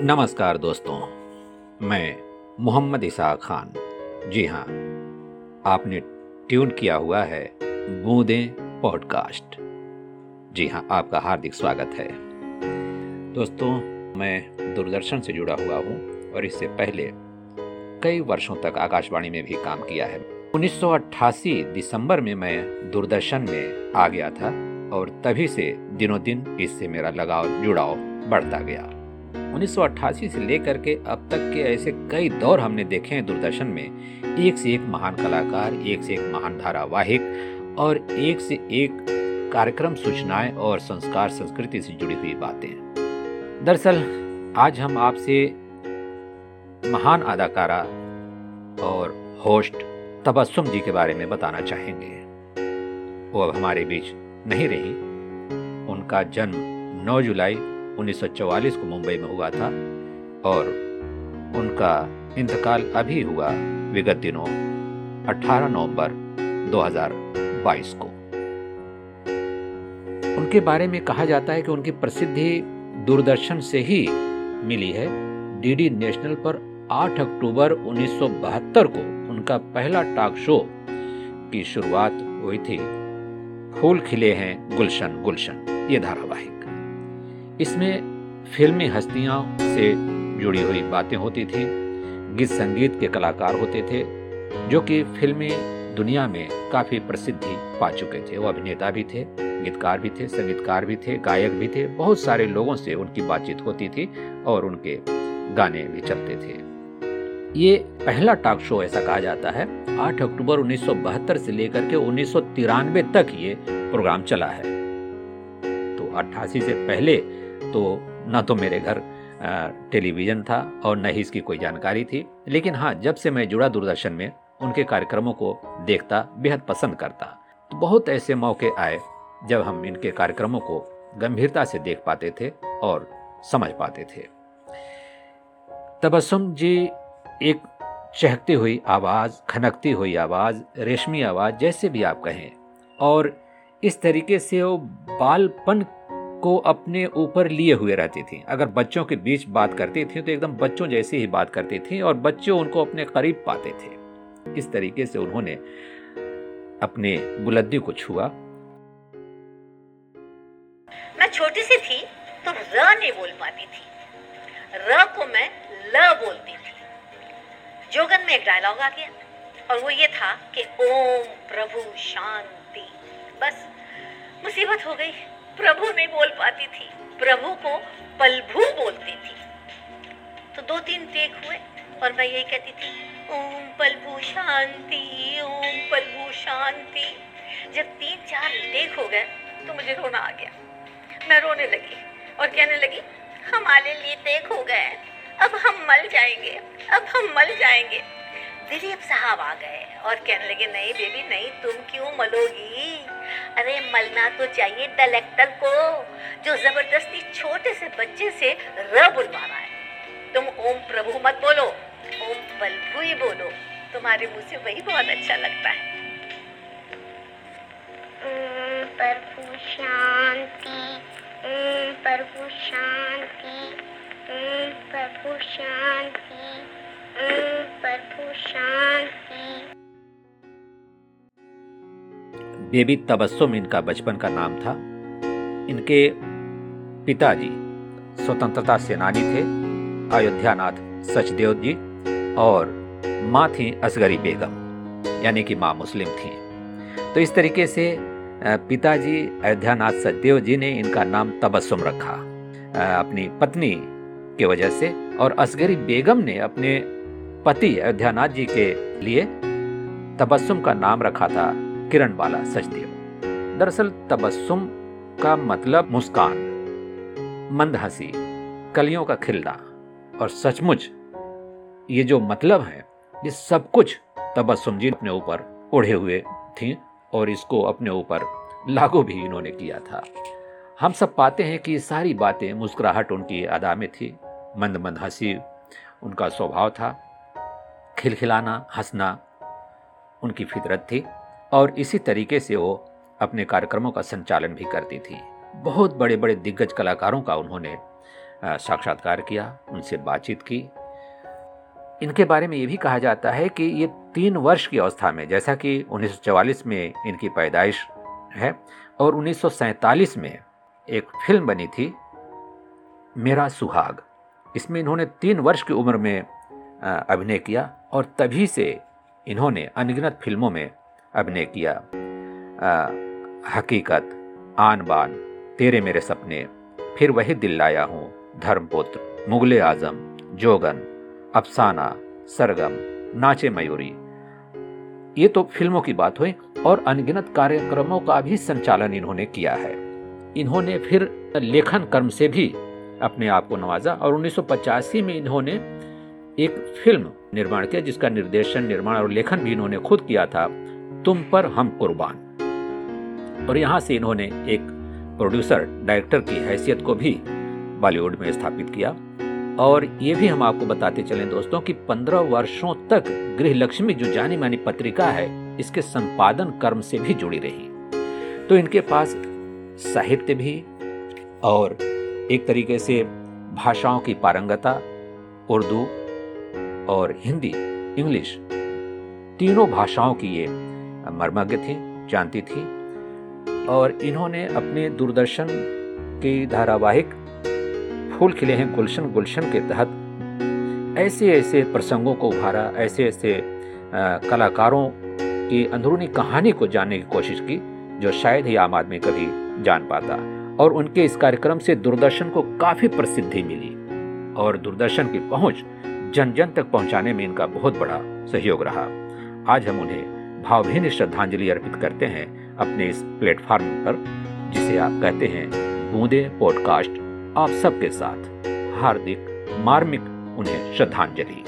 नमस्कार दोस्तों, मैं मोहम्मद इसा खान। जी हाँ आपने ट्यून किया हुआ है बूंदे पॉडकास्ट। जी हाँ आपका हार्दिक स्वागत है। दोस्तों, मैं दूरदर्शन से जुड़ा हुआ हूँ और इससे पहले कई वर्षों तक आकाशवाणी में भी काम किया है। 1988 दिसंबर में मैं दूरदर्शन में आ गया था और तभी से दिनों दिन इससे मेरा लगाव, जुड़ाव बढ़ता गया। 1988 से लेकर के अब तक के ऐसे कई दौर हमने देखे हैं दूरदर्शन में। एक से एक महान कलाकार, एक से एक महान धारावाहिक और एक से एक कार्यक्रम सूचनाएँ और संस्कार, संस्कृति से जुड़ी हुई बातें। दरअसल, आज हम आपसे महान अदाकारा और होस्ट तबस्सुम जी के बारे में बताना चाहेंगे। वो अब हमारे बीच नहीं रही। उनका जन्म 9 जुलाई 1944 को मुंबई में हुआ था और उनका इंतकाल अभी हुआ विगत दिनों 18 नवंबर 2022 को। उनके बारे में कहा जाता है कि उनकी प्रसिद्धि दूरदर्शन से ही मिली है। डीडी नेशनल पर 8 अक्टूबर 1972 को उनका पहला टॉक शो की शुरुआत हुई थी। फूल खिले हैं गुलशन गुलशन, ये धारावाहिक। इसमें फिल्मी हस्तियों से जुड़ी हुई बातें होती थी, गीत संगीत के कलाकार होते थे, जो कि फिल्मी दुनिया में काफ़ी प्रसिद्धि पा चुके थे। वो अभिनेता भी थे, गीतकार भी थे, संगीतकार भी थे, गायक भी थे, बहुत सारे लोगों से उनकी बातचीत होती थी और उनके गाने भी चलते थे। ये पहला टॉक शो ऐसा कहा जाता है 8 अक्टूबर 1972 से लेकर के उन्नीस सौ तिरानवे तक ये प्रोग्राम चला है। तो 88 से पहले तो ना तो मेरे घर टेलीविज़न था और न ही इसकी कोई जानकारी थी। लेकिन हाँ जब से मैं जुड़ा दूरदर्शन में, उनके कार्यक्रमों को देखता, बेहद पसंद करता। तो बहुत ऐसे मौके आए, जब हम इनके कार्यक्रमों को गंभीरता से देख पाते थे और समझ पाते थे। तबस्सुम जी, एक चहकती हुई आवाज़, खनकती हुई आवाज़, रेशमी आवाज़, जैसे भी आप कहें, और इस तरीके से वो बालपन को अपने ऊपर लिए हुए रहती थी। अगर बच्चों के बीच बात करती थी तो एकदम बच्चों जैसी ही बात करती थी और बच्चों उनको अपने करीब पाते थे। इस तरीके से उन्होंने अपने बुलंदी को छुआ। मैं छोटी सी थी तो र नहीं बोल पाती थी। र को मैं ल बोलती थी। जोगन में एक डायलॉग आ गया, और वो ये था कि ओम प्रभु शांति। बस, मुसीबत हो गई। प्रभु नहीं बोल पाती थी। प्रभु को पलभू बोलती थी। तो दो तीन टेक हुए और मैं यही कहती थी, ओम पलभू शांति, ओम पलभू शांति। जब तीन चार टेक हो गए तो मुझे रोना आ गया। मैं रोने लगी और कहने लगी, हमारे लिए टेक हो गए अब हम मल जाएँगे, अब हम मल जाएँगे। दिलीप साहब आ गए और कहने लगे, नहीं बेबी, नहीं, तुम क्यों मलोगी? अरे मलना तो चाहिए डायरेक्टर को, जो ज़बरदस्ती छोटे से बच्चे से र बुलवा रहा है। तुम ओम प्रभु मत बोलो, ओम बलभु ही बोलो। तुम्हारे मुँह से वही बहुत अच्छा लगता है। प्रभु शांति प्रभु शांति प्रभु शांति। बेबी तबस्सुम इनका बचपन का नाम था। इनके पिताजी स्वतंत्रता सेनानी थे, अयोध्यानाथ सचदेव जी और माँ थी असगरी बेगम, यानी कि माँ मुस्लिम थी। तो इस तरीके से पिताजी अयोध्यानाथ सचदेव जी ने इनका नाम तबस्सुम रखा। अपनी पत्नी की वजह से और असगरी बेगम ने अपने पति अयोध्यानाथ जी के लिए तबस्सुम का नाम रखा था। किरण बाला सचदेव दरअसल, तबस्सुम का मतलब मुस्कान, मंद हँसी, कलियों का खिलना। और सचमुच, ये जो मतलब है, ये सब कुछ तबस्सुम जी अपने ऊपर उड़े हुए थी और इसको अपने ऊपर लागू भी इन्होंने किया था। हम सब पाते हैं कि सारी बातें मुस्कुराहट उनकी अदा में थी। मंद मंद हँसी उनका स्वभाव था। खिलखिलाना, हंसना उनकी फितरत थी। और इसी तरीके से वो अपने कार्यक्रमों का संचालन भी करती थी। बहुत बड़े बड़े दिग्गज कलाकारों का उन्होंने साक्षात्कार किया, उनसे बातचीत की। इनके बारे में ये भी कहा जाता है कि ये तीन वर्ष की अवस्था में, जैसा कि 1944 में इनकी पैदाइश है और 1947 में एक फ़िल्म बनी थी, मेरा सुहाग। इसमें इन्होंने तीन वर्ष की उम्र में अभिनय किया और तभी से इन्होंने अनगिनत फ़िल्मों में अभिनय किया। आ, हकीकत आन बान तेरे मेरे सपने फिर वही दिल लाया हूँ धर्मपुत्र मुगले आज़म जोगन अफसाना सरगम नाचे मयूरी ये तो फ़िल्मों की बात हुई और अनगिनत कार्यक्रमों का भी संचालन इन्होंने किया है। इन्होंने फिर लेखन कर्म से भी अपने आप को नवाजा और 1985 में इन्होंने एक फ़िल्म निर्माण किया जिसका निर्देशन निर्माण और लेखन भी इन्होंने खुद किया था। तुम पर हम कुर्बान। और यहाँ से इन्होंने एक प्रोड्यूसर डायरेक्टर की हैसियत को भी बॉलीवुड में स्थापित किया। और ये भी हम आपको बताते चलें दोस्तों कि पंद्रह वर्षों तक गृह लक्ष्मी जो जानी मानी पत्रिका है, इसके संपादन कर्म से भी जुड़ी रही। तो इनके पास साहित्य भी और एक तरीके से भाषाओं की पारंगता, उर्दू और हिंदी, इंग्लिश तीनों भाषाओं की ये मर्मज्ञ थी, जानती थी, और इन्होंने अपने दूरदर्शन के धारावाहिक फूल खिले हैं गुलशन गुलशन के तहत ऐसे ऐसे प्रसंगों को उभारा, ऐसे ऐसे कलाकारों की अंदरूनी कहानी को जानने की कोशिश की, जो शायद ही आम आदमी कभी जान पाता, और उनके इस कार्यक्रम से दूरदर्शन को काफ़ी प्रसिद्धि मिली, और दूरदर्शन की पहुँच जन जन तक पहुँचाने में इनका बहुत बड़ा सहयोग रहा। आज हम उन्हें भावभीन श्रद्धांजलि अर्पित करते हैं अपने इस प्लेटफॉर्म पर, जिसे आप कहते हैं बूंदे पॉडकास्ट। आप सबके साथ हार्दिक, मार्मिक उन्हें श्रद्धांजलि।